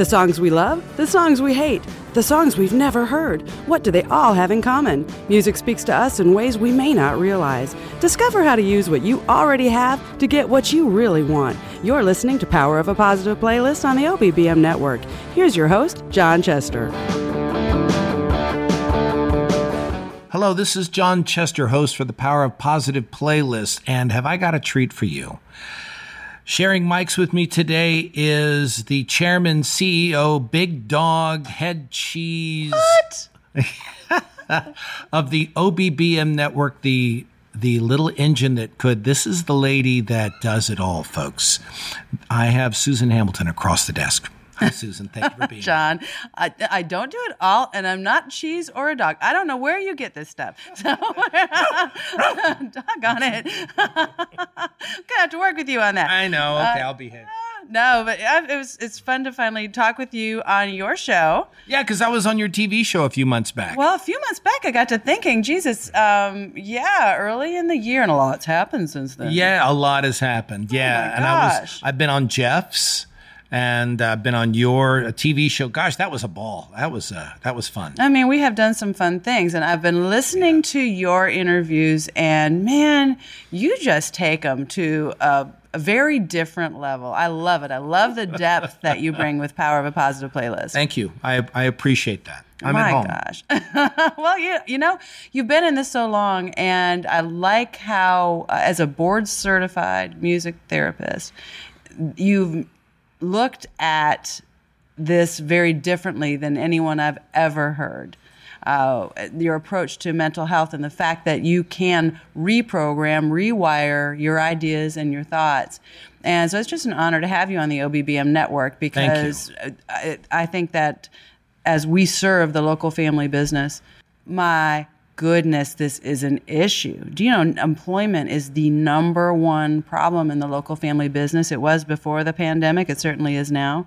The songs we love, the songs we hate, the songs we've never heard. What do they all have in common? Music speaks to us in ways we may not realize. Discover how to use what you already have to get what you really want. You're listening to Power of a Positive playlist on the OBBM network. Here's your host, John Chester. Hello, this is John Chester, host for the Power of Positive playlist, and have I got a treat for you? Sharing mics with me today is the chairman, CEO, Big Dog, Head Cheese. of the OBBM network, the the little engine that could. This is the lady that does it all, folks. I have Susan Hamilton across the desk. Hi, Susan. Thank you for being John, I, I don't do it all, and I'm not cheese or a dog. I don't know where you get this stuff. So, dog on it. Gonna have to work with you on that. I know. Okay, uh, I'll behave. No, but it was it's fun to finally talk with you on your show. Yeah, because I was on your TV show a few months back. Well, a few months back, I got to thinking, Jesus, um, yeah, early in the year, and a lot's happened since then. Yeah, a lot has happened. Yeah, oh and I was I've been on Jeff's and I've uh, been on your TV show. Gosh, that was a ball. That was uh, that was fun. I mean, we have done some fun things, and I've been listening yeah. to your interviews, and man, you just take them to a, a very different level. I love it. I love the depth that you bring with Power of a Positive playlist. Thank you. I I appreciate that. I'm My gosh. well, you you know, you've been in this so long, and I like how, uh, as a board certified music therapist, you've looked at this very differently than anyone I've ever heard. Uh, your approach to mental health and the fact that you can reprogram, rewire your ideas and your thoughts. And so it's just an honor to have you on the OBBM network because I, I think that as we serve the local family business, my goodness, this is an issue. Do you know employment is the number one problem in the local family business? It was before the pandemic, it certainly is now.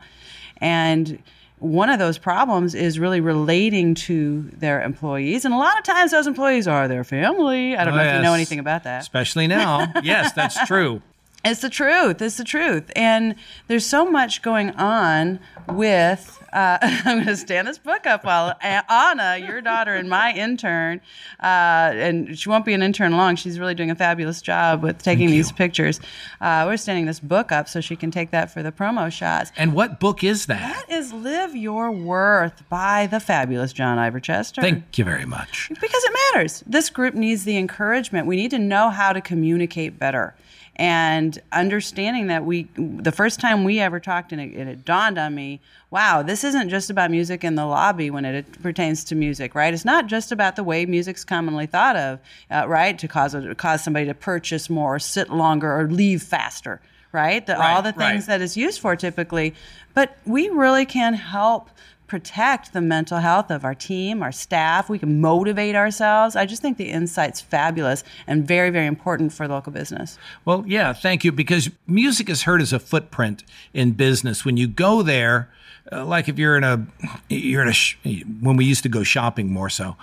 And one of those problems is really relating to their employees. And a lot of times those employees are their family. I don't oh, know yes. if you know anything about that. Especially now. yes, that's true. It's the truth. It's the truth. And there's so much going on with uh, I'm going to stand this book up while Anna, your daughter and my intern, uh, and she won't be an intern long. She's really doing a fabulous job with taking these pictures. Uh, we're standing this book up so she can take that for the promo shots. And what book is that? That is Live Your Worth by the fabulous John Ivor Chester. Thank you very much. Because it matters. This group needs the encouragement. We need to know how to communicate better and understanding that we the first time we ever talked and it, it, dawned on me wow this isn't just about music in the lobby when it, it pertains to music right? It's not just about the way music's commonly thought of uh, right? To cause a, cause somebody to purchase more sit longer or leave faster right, the, right all the things right. that it's used for typically. But we really can help protect the mental health of our team, our staff. We can motivate ourselves. I just think the insight's fabulous and very, very important for local business. Well, yeah, thank you. Because music is heard as a footprint in business. When you go there, uh, like if you're in a, you're in a, sh- when we used to go shopping more so.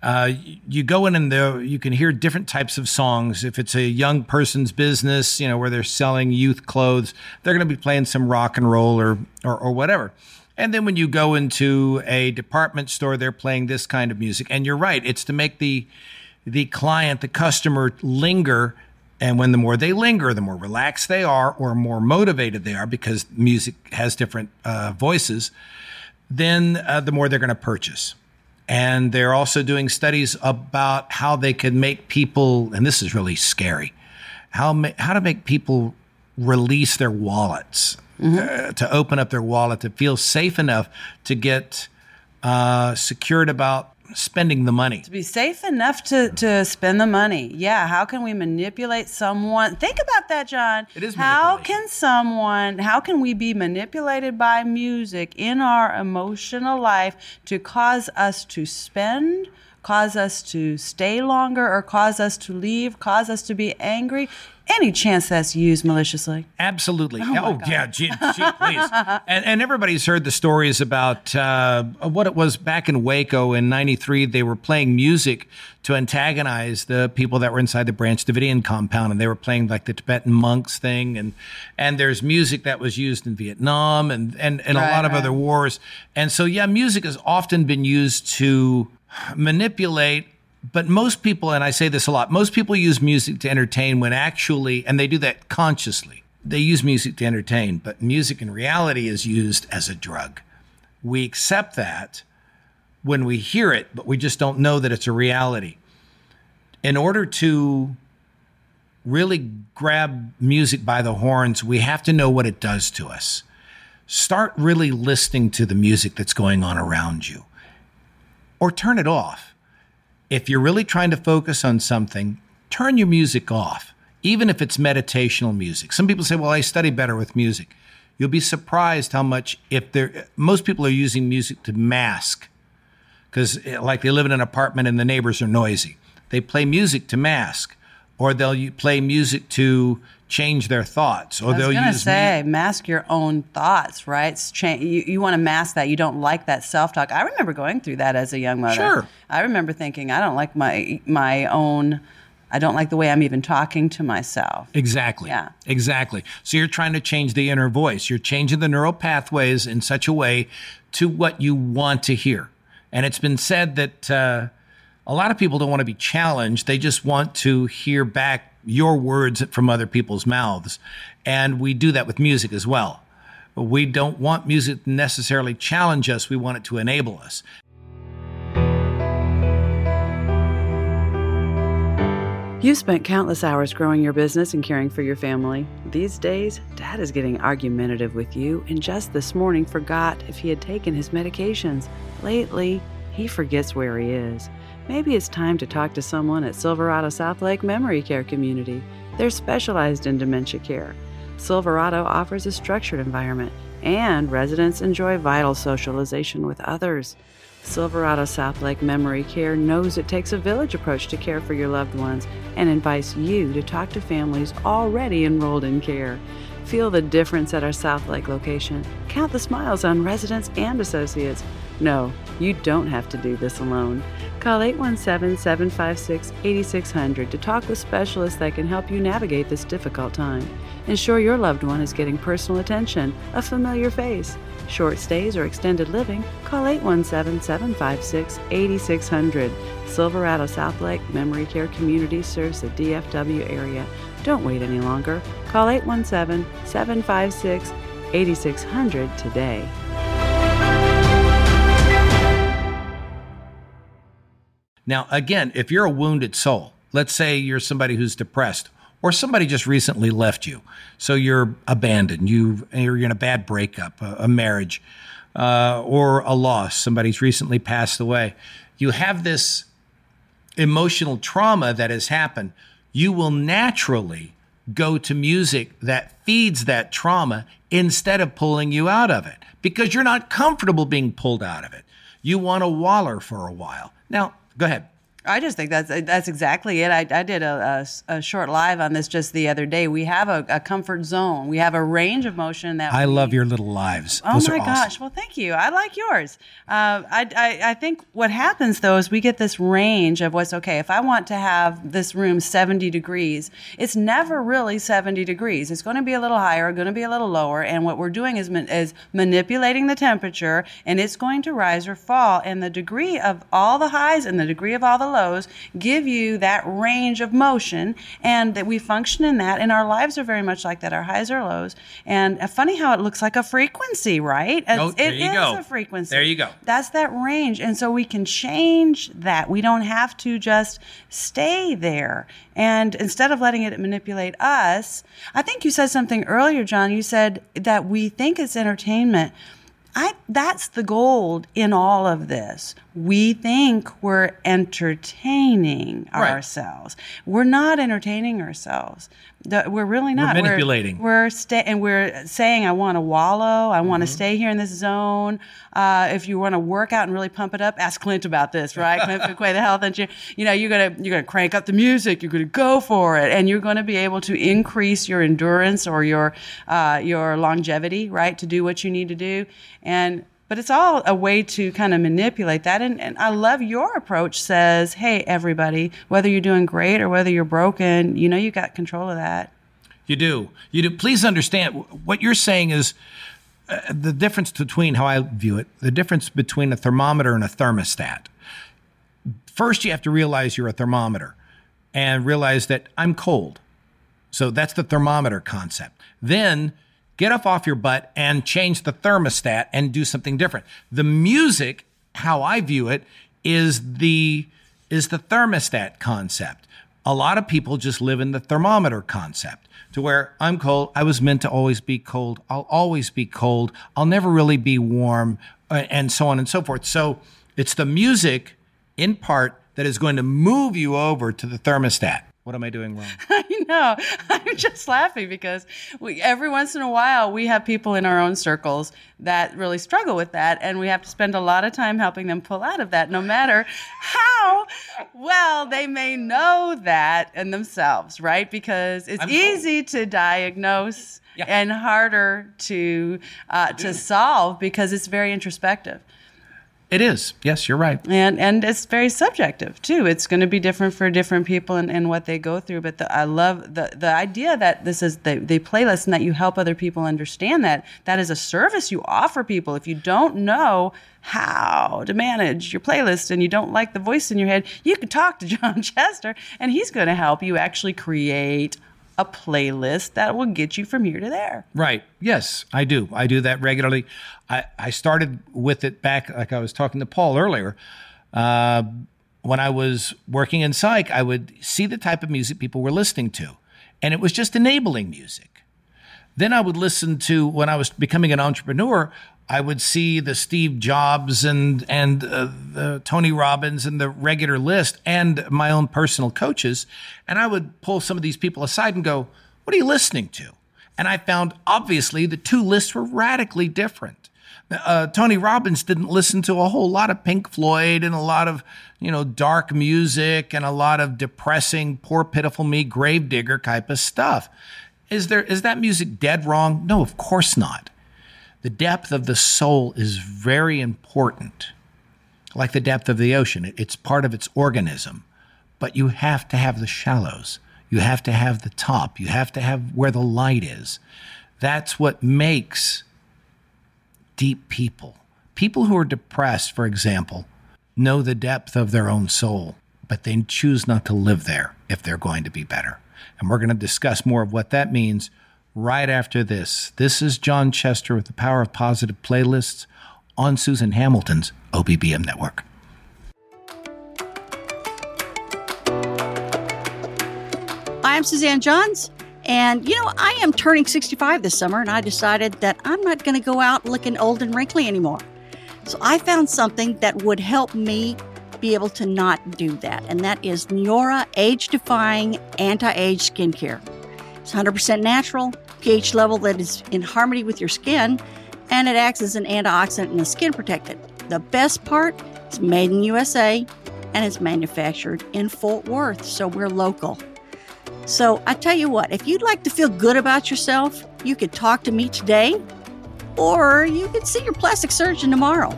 Uh, you go in and there you can hear different types of songs. If it's a young person's business, you know where they're selling youth clothes, they're going to be playing some rock and roll or, or, or whatever. And then when you go into a department store, they're playing this kind of music. And you're right, it's to make the the client, the customer linger. And when the more they linger, the more relaxed they are or more motivated they are because music has different uh, voices, then uh, the more they're going to purchase. And they're also doing studies about how they can make people, and this is really scary, how, ma- how to make people release their wallets mm-hmm. uh, to open up their wallet, to feel safe enough to get uh, secured about spending the money. To be safe enough to, to spend the money. Yeah. How can we manipulate someone? Think about that, John. It is How can someone, how can we be manipulated by music in our emotional life to cause us to spend? Cause us to stay longer, or cause us to leave, cause us to be angry? Any chance that's used maliciously? Absolutely. Oh, yeah, gee, gee, please. and, and everybody's heard the stories about uh, what it was back in Waco in '93. They were playing music to antagonize the people that were inside the Branch Davidian compound, and they were playing like the Tibetan monks thing. And and there's music that was used in Vietnam and and, and Right, a lot of other wars. And so, yeah, music has often been used to manipulate. But most people, and I say this a lot, most people use music to entertain when actually, and they do that consciously. They use music to entertain, but music in reality is used as a drug. We accept that when we hear it, but we just don't know that it's a reality. In order to really grab music by the horns, we have to know what it does to us. Start really listening to the music that's going on around you, or turn it off. If you're really trying to focus on something, turn your music off, even if it's meditational music. Some people say, well, I study better with music. You'll be surprised how much, if they're, most people are using music to mask because eh, like they live in an apartment and the neighbors are noisy. They play music to mask, or they'll play music to change their thoughts, or I was they'll use say, mask your own thoughts, right? You you want to mask that. You don't like that self talk. I remember going through that as a young mother. Sure. I remember thinking, I don't like my my own. I don't like the way I'm even talking to myself. Exactly. Yeah. Exactly. So you're trying to change the inner voice. You're changing the neural pathways in such a way to what you want to hear. And it's been said that uh, a lot of people don't want to be challenged. They just want to hear back your words from other people's mouths. And we do that with music as well. But we don't want music to necessarily challenge us. We want it to enable us. You've spent countless hours growing your business and caring for your family. These days, Dad is getting argumentative with you and just this morning forgot if he had taken his medications. Lately, he forgets where he is. Maybe it's time to talk to someone at Silverado South Lake Memory Care Community. They're specialized in dementia care. Silverado offers a structured environment, and residents enjoy vital socialization with others. Silverado South Lake Memory Care knows it takes a village approach to care for your loved ones and invites you to talk to families already enrolled in care. Feel the difference at our South Lake location. Count the smiles on residents and associates. No, you don't have to do this alone. Call 817 756 8600 to talk with specialists that can help you navigate this difficult time. Ensure your loved one is getting personal attention, a familiar face. Short stays or extended living, call 817 756 8600. Silverado South Lake Memory Care Community serves the DFW area. Don't wait any longer. Call 817 756 8600 today. Now, again, if you're a wounded soul, let's say you're somebody who's depressed or somebody just recently left you, so you're abandoned, you, you're in a bad breakup, a, a marriage, uh, or a loss, somebody's recently passed away, you have this emotional trauma that has happened, you will naturally go to music that feeds that trauma instead of pulling you out of it because you're not comfortable being pulled out of it. You want to waller for a while. Now, go ahead. I just think that's that's exactly it. I, I did a, a, a short live on this just the other day. We have a, a comfort zone. We have a range of motion that I we, love your little lives. Oh Those my are awesome. gosh! Well, thank you. I like yours. Uh, I, I I think what happens though is we get this range of what's okay. If I want to have this room seventy degrees, it's never really seventy degrees. It's going to be a little higher, going to be a little lower, and what we're doing is is manipulating the temperature, and it's going to rise or fall. And the degree of all the highs and the degree of all the lows give you that range of motion, and that we function in that. And our lives are very much like that. Our highs or lows, and uh, funny how it looks like a frequency, right? Oh, there it you is go. a frequency. There you go. That's that range. And so we can change that. We don't have to just stay there. And instead of letting it manipulate us, I think you said something earlier, John. You said that we think it's entertainment. I, that's the gold in all of this. We think we're entertaining Right. ourselves. We're not entertaining ourselves. We're really not. manipulating. We're, we're sta- and we're saying, I want to wallow. I want to stay here in this zone. Uh, if you want to work out and really pump it up, ask Clint about this, right? Clint Fuquay, the health engineer. You know, you're gonna you're gonna crank up the music. You're gonna go for it, and you're going to be able to increase your endurance or your uh, your longevity, right? To do what you need to do, and but it's all a way to kind of manipulate that. And, and I love your approach says, hey, everybody, whether you're doing great or whether you're broken, you know, you got control of that. You do. You do. Please understand what you're saying is uh, the difference between how I view it, the difference between a thermometer and a thermostat. First, you have to realize you're a thermometer and realize that I'm cold. So that's the thermometer concept. Then get up off your butt and change the thermostat and do something different. The music, how I view it, is the is the thermostat concept. A lot of people just live in the thermometer concept to where I'm cold. I was meant to always be cold. I'll always be cold. I'll never really be warm, uh, and so on and so forth. So it's the music in part that is going to move you over to the thermostat. What am I doing wrong? I know. I'm just laughing because we, every once in a while we have people in our own circles that really struggle with that, and we have to spend a lot of time helping them pull out of that, no matter how well they may know that in themselves, right? Because it's I'm easy to diagnose Yeah. and harder to uh, to solve because it's very introspective. It is. Yes, you're right. and and it's very subjective too it's going to be different for different people and, and what they go through but the, i love the the idea that this is the, the playlist and that you help other people understand that that is a service you offer people if you don't know how to manage your playlist and you don't like the voice in your head you can talk to john chester and he's going to help you actually create a playlist that will get you from here to there Right. Yes, I do. I do that regularly. I, I started with it back, like I was talking to Paul earlier. Uh, when I was working in psych, I would see the type of music people were listening to, and it was just enabling music. Then I would listen to when I was becoming an entrepreneur. I would see the Steve Jobs and and uh, the Tony Robbins and the regular list and my own personal coaches, and I would pull some of these people aside and go, "What are you listening to?" And I found obviously the two lists were radically different. Uh, Tony Robbins didn't listen to a whole lot of Pink Floyd and a lot of, you know, dark music and a lot of depressing, poor, pitiful me, gravedigger type of stuff. Is there is that music dead wrong? No, of course not. The depth of the soul is very important, like the depth of the ocean. It's part of its organism, but you have to have the shallows. You have to have the top. You have to have where the light is. That's what makes deep people. People who are depressed, for example, know the depth of their own soul, but they choose not to live there if they're going to be better. And we're going to discuss more of what that means right after this. This is John Chester with the Power of Positive Playlists on Susan Hamilton's OBBM Network. I'm Suzanne Johns, and you know, I am turning 65 this summer, and I decided that I'm not going to go out looking old and wrinkly anymore. So I found something that would help me be able to not do that, and that is Neora Age Defying Anti Age Skincare. It's 100% natural, pH level that is in harmony with your skin, and it acts as an antioxidant and a skin protectant. The best part, it's made in USA and it's manufactured in Fort Worth, so we're local. So I tell you what, if you'd like to feel good about yourself, you could talk to me today, or you could see your plastic surgeon tomorrow.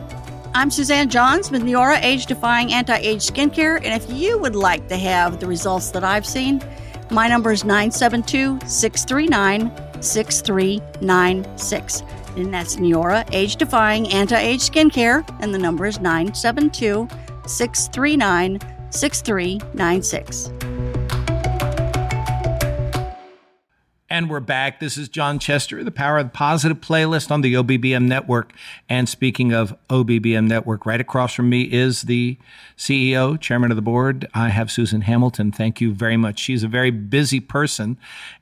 I'm Suzanne Johns with Neora Age Defying Anti Age Skincare, and if you would like to have the results that I've seen, my number is 972 639 6396. And that's Neora Age Defying Anti Age Skincare, and the number is 972 639 6396. And we're back. This is John Chester, the Power of the Positive playlist on the OBBM network. And speaking of OBBM network, right across from me is the CEO, chairman of the board. I have Susan Hamilton. Thank you very much. She's a very busy person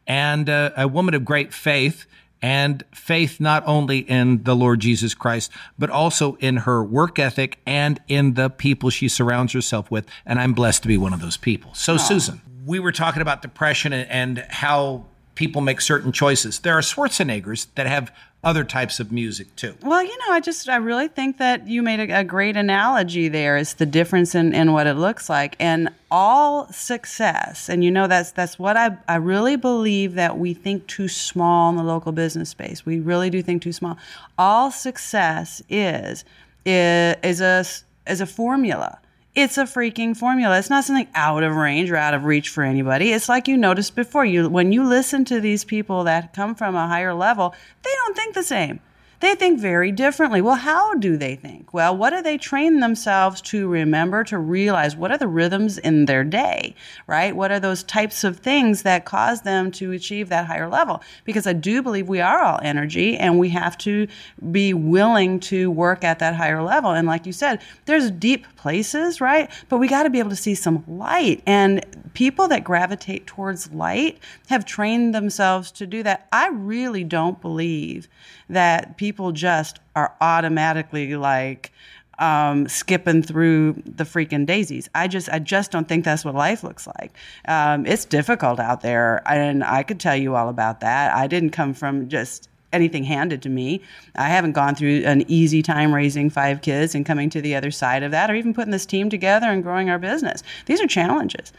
and uh, a woman of great faith and faith not only in the Lord Jesus Christ, but also in her work ethic and in the people she surrounds herself with. And I'm blessed to be one of those people. So, Susan. we were talking about depression and how people make certain choices. There are Schwarzeneggers that have other types of music too. Well, you know, I just I really think that you made a, a great analogy there. Is the difference in, in what it looks like and all success, and you know that's that's what I I really believe that we think too small in the local business space. We really do think too small. All success is is, is a is a formula it's a freaking formula. It's not something out of range or out of reach for anybody. It's like you noticed before. You when you listen to these people that come from a higher level, they don't think the same. They think very differently. Well, how do they think? Well, what do they train themselves to remember, to realize? What are the rhythms in their day, right? What are those types of things that cause them to achieve that higher level? Because I do believe we are all energy and we have to be willing to work at that higher level. And like you said, there's deep places, right? But we got to be able to see some light. And people that gravitate towards light have trained themselves to do that. I really don't believe that people just are automatically like um, skipping through the freaking daisies. I just, I just don't think that's what life looks like. Um, it's difficult out there, and I could tell you all about that. I didn't come from just anything handed to me. I haven't gone through an easy time raising five kids and coming to the other side of that, or even putting this team together and growing our business. These are challenges.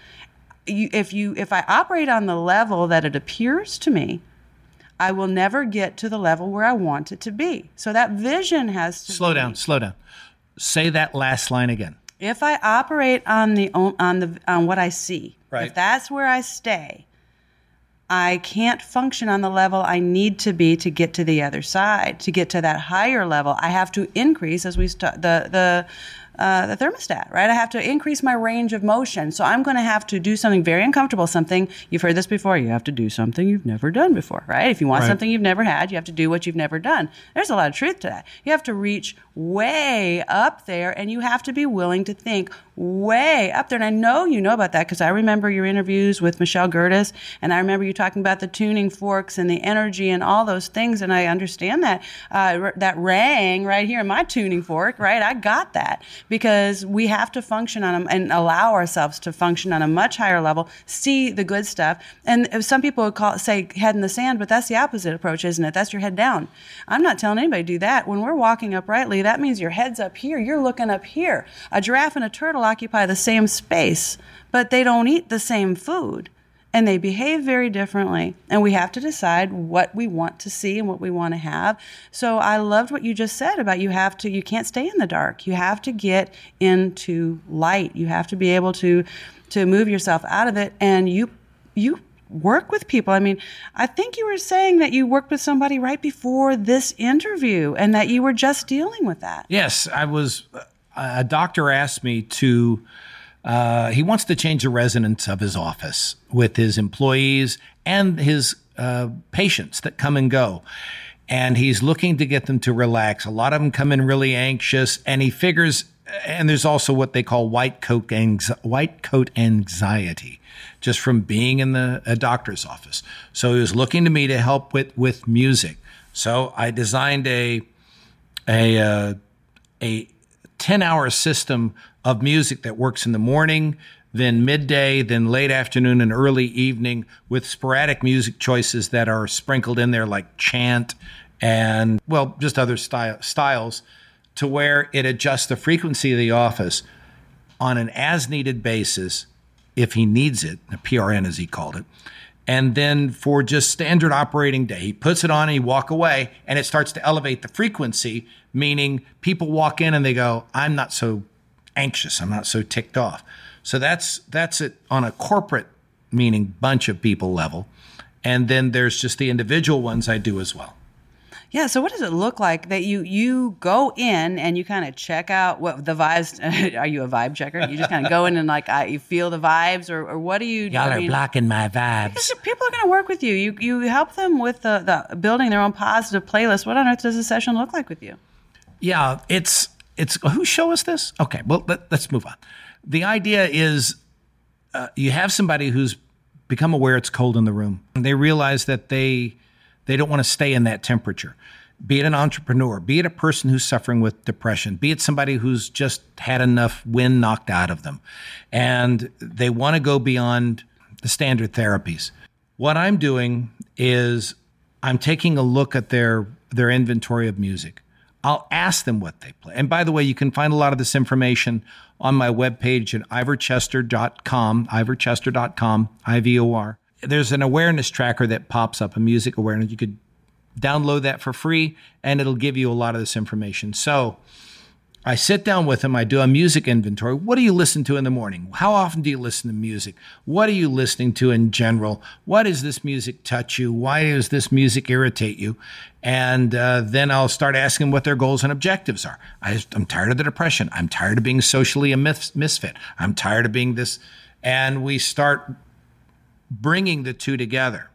You, if you, if I operate on the level that it appears to me I will never get to the level where I want it to be. So that vision has to slow be, down, slow down. Say that last line again. If I operate on the on the on what I see, right. if that's where I stay, I can't function on the level I need to be to get to the other side. To get to that higher level, I have to increase as we st- the the uh, the thermostat, right? I have to increase my range of motion. So I'm going to have to do something very uncomfortable, something you've heard this before. You have to do something you've never done before, right? If you want right. something you've never had, you have to do what you've never done. There's a lot of truth to that. You have to reach way up there and you have to be willing to think way up there. And I know you know about that because I remember your interviews with Michelle Gerdes and I remember you talking about the tuning forks and the energy and all those things. And I understand that, uh, that rang right here in my tuning fork, right? I got that because we have to function on them and allow ourselves to function on a much higher level, see the good stuff. And some people would call say head in the sand, but that's the opposite approach, isn't it? That's your head down. I'm not telling anybody do that. When we're walking uprightly, that means your head's up here. You're looking up here. A giraffe and a turtle occupy the same space, but they don't eat the same food and they behave very differently. And we have to decide what we want to see and what we want to have. So I loved what you just said about you have to, you can't stay in the dark. You have to get into light. You have to be able to, to move yourself out of it. And you, you work with people. I mean, I think you were saying that you worked with somebody right before this interview and that you were just dealing with that. Yes, I was. Uh, a doctor asked me to uh, he wants to change the resonance of his office with his employees and his uh, patients that come and go. And he's looking to get them to relax. A lot of them come in really anxious, and he figures, and there's also what they call white coat, anxi- white coat anxiety, just from being in the a doctor's office. So he was looking to me to help with with music. So I designed a a uh, a 10 hour system of music that works in the morning, then midday, then late afternoon and early evening with sporadic music choices that are sprinkled in there like chant and well, just other style, styles to where it adjusts the frequency of the office on an as needed basis if he needs it, a PRN as he called it. And then for just standard operating day, he puts it on and he walk away and it starts to elevate the frequency, meaning people walk in and they go, I'm not so anxious. I'm not so ticked off. So that's that's it on a corporate meaning bunch of people level. And then there's just the individual ones I do as well. Yeah. So what does it look like that you you go in and you kind of check out what the vibes? are you a vibe checker? You just kind of go in and like I, you feel the vibes, or, or what do you? Y'all I are blocking my vibes. Because people are going to work with you. You you help them with the, the building their own positive playlist. What on earth does a session look like with you? Yeah, it's it's who show us this? Okay, well let, us move on. The idea is uh, you have somebody who's become aware it's cold in the room. And they realize that they they don't want to stay in that temperature. Be it an entrepreneur, be it a person who's suffering with depression, be it somebody who's just had enough wind knocked out of them, and they want to go beyond the standard therapies. What I'm doing is I'm taking a look at their their inventory of music. I'll ask them what they play. And by the way, you can find a lot of this information on my webpage at ivorchester.com, ivorchester.com, I V O R. There's an awareness tracker that pops up, a music awareness. You could download that for free, and it'll give you a lot of this information. So, I sit down with them. I do a music inventory. What do you listen to in the morning? How often do you listen to music? What are you listening to in general? What does this music touch you? Why does this music irritate you? And uh, then I'll start asking what their goals and objectives are. I, am tired of the depression. I'm tired of being socially a misfit. I'm tired of being this. And we start bringing the two together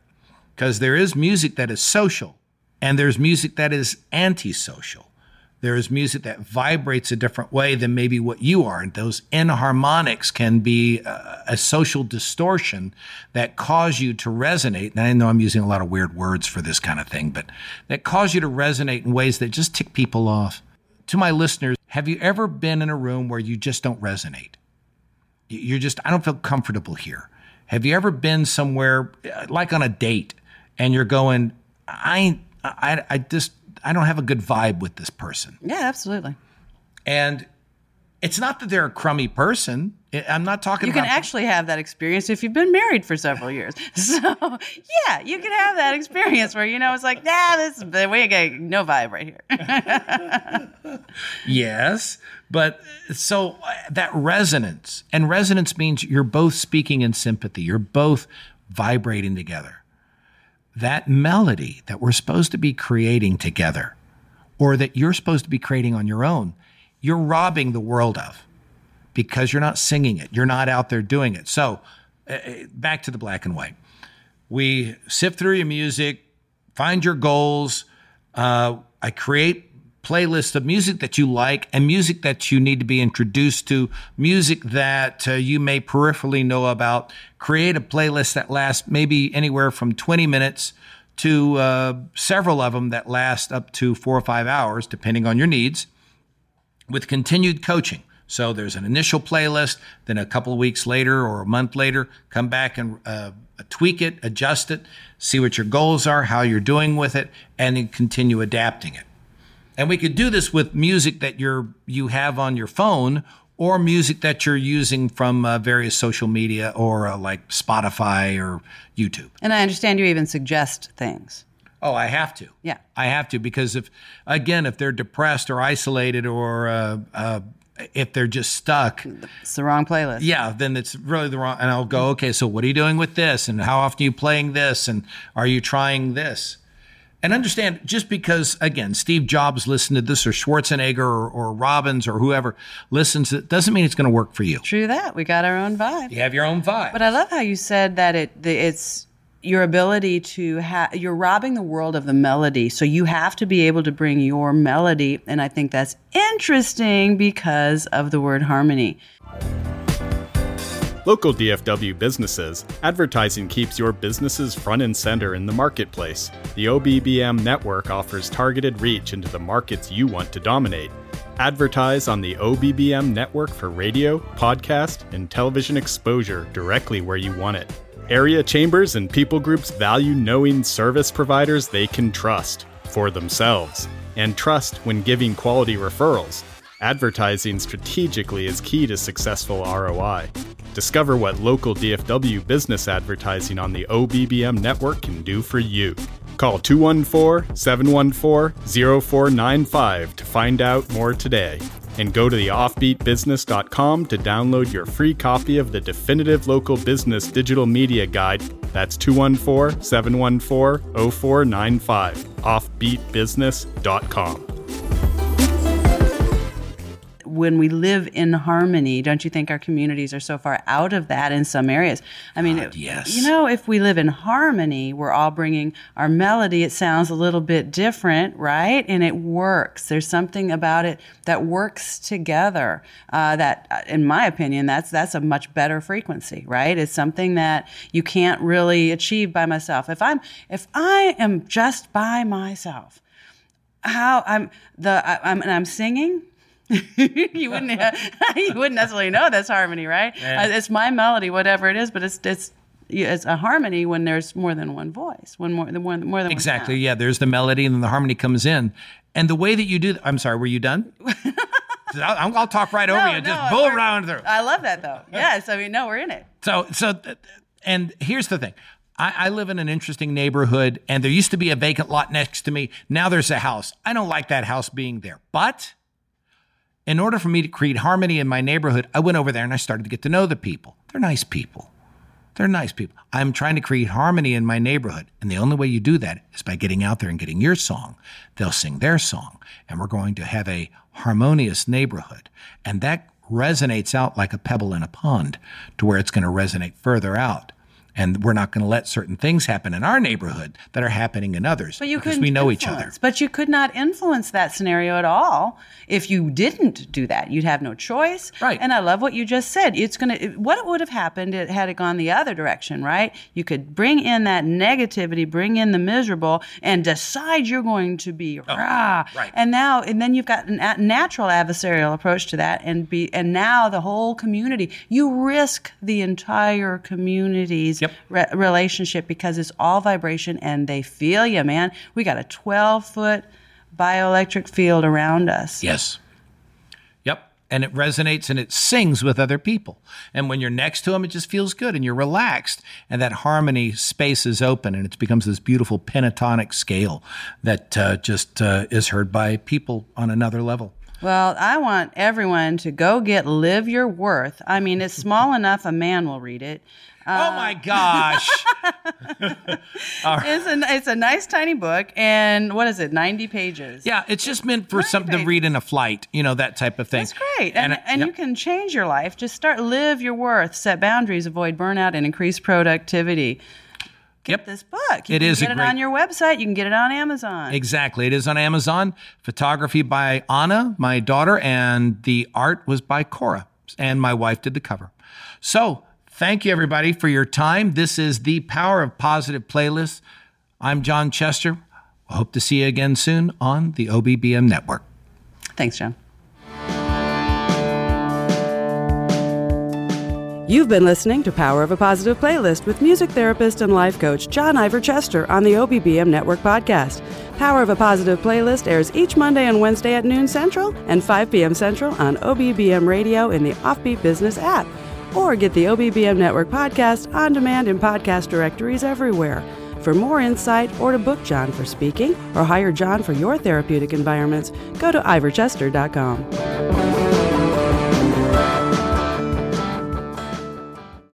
because there is music that is social and there's music that is antisocial there is music that vibrates a different way than maybe what you are. And those inharmonics can be a, a social distortion that cause you to resonate. And I know I'm using a lot of weird words for this kind of thing, but that cause you to resonate in ways that just tick people off. To my listeners, have you ever been in a room where you just don't resonate? You're just, I don't feel comfortable here. Have you ever been somewhere uh, like on a date and you're going, I, I, I just, I don't have a good vibe with this person. Yeah, absolutely. And it's not that they're a crummy person. I'm not talking. You can actually have that experience if you've been married for several years. So yeah, you can have that experience where you know it's like, nah, this we got no vibe right here. yes, but so that resonance and resonance means you're both speaking in sympathy. You're both vibrating together that melody that we're supposed to be creating together or that you're supposed to be creating on your own, you're robbing the world of because you're not singing it. You're not out there doing it. So, uh, back to the black and white. We sift through your music, find your goals. Uh, I create playlist of music that you like and music that you need to be introduced to, music that uh, you may peripherally know about. Create a playlist that lasts maybe anywhere from 20 minutes to uh, several of them that last up to four or five hours, depending on your needs, with continued coaching. So there's an initial playlist, then a couple of weeks later or a month later, come back and uh, tweak it, adjust it, see what your goals are, how you're doing with it, and then continue adapting it. And we could do this with music that you're you have on your phone or music that you're using from uh, various social media or uh, like Spotify or YouTube. And I understand you even suggest things. Oh, I have to. Yeah, I have to because if again, if they're depressed or isolated or uh, uh if they're just stuck, it's the wrong playlist. Yeah, then it's really the wrong. And I'll go, okay, so what are you doing with this? And how often are you playing this? And are you trying this? And understand, just because, again, Steve Jobs listened to this or Schwarzenegger or, or Robbins or whoever listens, it doesn't mean it's going to work for you. True that. We got our own vibe. You have your own vibe. But I love how you said that it the, it's your ability to have, you're robbing the world of the melody. So you have to be able to bring your melody. And I think that's interesting because of the word harmony. Local DFW businesses, advertising keeps your businesses front and center in the marketplace. The OBBM network offers targeted reach into the markets you want to dominate. Advertise on the OBBM network for radio, podcast, and television exposure directly where you want it. Area chambers and people groups value knowing service providers they can trust for themselves and trust when giving quality referrals. Advertising strategically is key to successful ROI. Discover what local DFW business advertising on the OBBM network can do for you. Call 214 714 0495 to find out more today. And go to theoffbeatbusiness.com to download your free copy of the definitive local business digital media guide. That's 214 714 0495. Offbeatbusiness.com when we live in harmony, don't you think our communities are so far out of that in some areas? I mean, God, yes. you know, if we live in harmony, we're all bringing our melody. It sounds a little bit different, right? And it works. There's something about it that works together. Uh, that, uh, in my opinion, that's that's a much better frequency, right? It's something that you can't really achieve by myself. If I'm if I am just by myself, how I'm the I, I'm and I'm singing you wouldn't you wouldn't necessarily know that's harmony, right? Yeah. Uh, it's my melody, whatever it is, but it's it's It's a harmony when there's more than one voice, when more than more, more than Exactly. One. Yeah. There's the melody and then the harmony comes in. And the way that you do, I'm sorry, were you done? I'll, I'll talk right over you. no, Just bull around through. I love that though. Yes, I mean, no, we're in it. So, so, and here's the thing. I, I live in an interesting neighborhood, and there used to be a vacant lot next to me. Now there's a house. I don't like that house being there. But in order for me to create harmony in my neighborhood, I went over there and I started to get to know the people. They're nice people. They're nice people. I'm trying to create harmony in my neighborhood. And the only way you do that is by getting out there and getting your song. They'll sing their song. And we're going to have a harmonious neighborhood. And that resonates out like a pebble in a pond to where it's going to resonate further out. And we're not going to let certain things happen in our neighborhood that are happening in others But you because we know each other. But you could not influence that scenario at all if you didn't do that. You'd have no choice. Right. And I love what you just said. It's gonna. What would have happened it- had it gone the other direction, right? You could bring in that negativity, bring in the miserable, and decide you're going to be oh, rah. right. And now, and then you've got a natural adversarial approach to that, and be, and now the whole community. You risk the entire community's Yep. Re- relationship because it's all vibration and they feel you, man. We got a 12 foot bioelectric field around us. Yes. Yep. And it resonates and it sings with other people. And when you're next to them, it just feels good and you're relaxed. And that harmony space is open and it becomes this beautiful pentatonic scale that uh, just uh, is heard by people on another level. Well, I want everyone to go get Live Your Worth. I mean, it's small enough a man will read it. oh my uh, gosh. It's a, it's a nice tiny book, and what is it, 90 pages? yeah, it's just meant for something to read in a flight, you know, that type of thing. That's great. And, and, yep. you can change your life. Just start live your worth, set boundaries, avoid burnout, and increase productivity. Get Yep. this book. You It can is get it great- on your website. You can get it on Amazon. Exactly. It is on Amazon. Photography by Anna, my daughter, and the art was by Cora, and my wife did the cover. So, thank you everybody for your time. This is the Power of Positive playlist. I'm John Chester. I hope to see you again soon on the OBBM network. Thanks, John. You've been listening to Power of a Positive Playlist with music therapist and life coach John Ivor Chester on the OBBM Network podcast. Power of a Positive Playlist airs each Monday and Wednesday at noon Central and 5 p.m. Central on OBBM Radio in the Offbeat Business app. Or get the OBBM Network podcast on demand in podcast directories everywhere. For more insight or to book John for speaking or hire John for your therapeutic environments, go to ivorchester.com.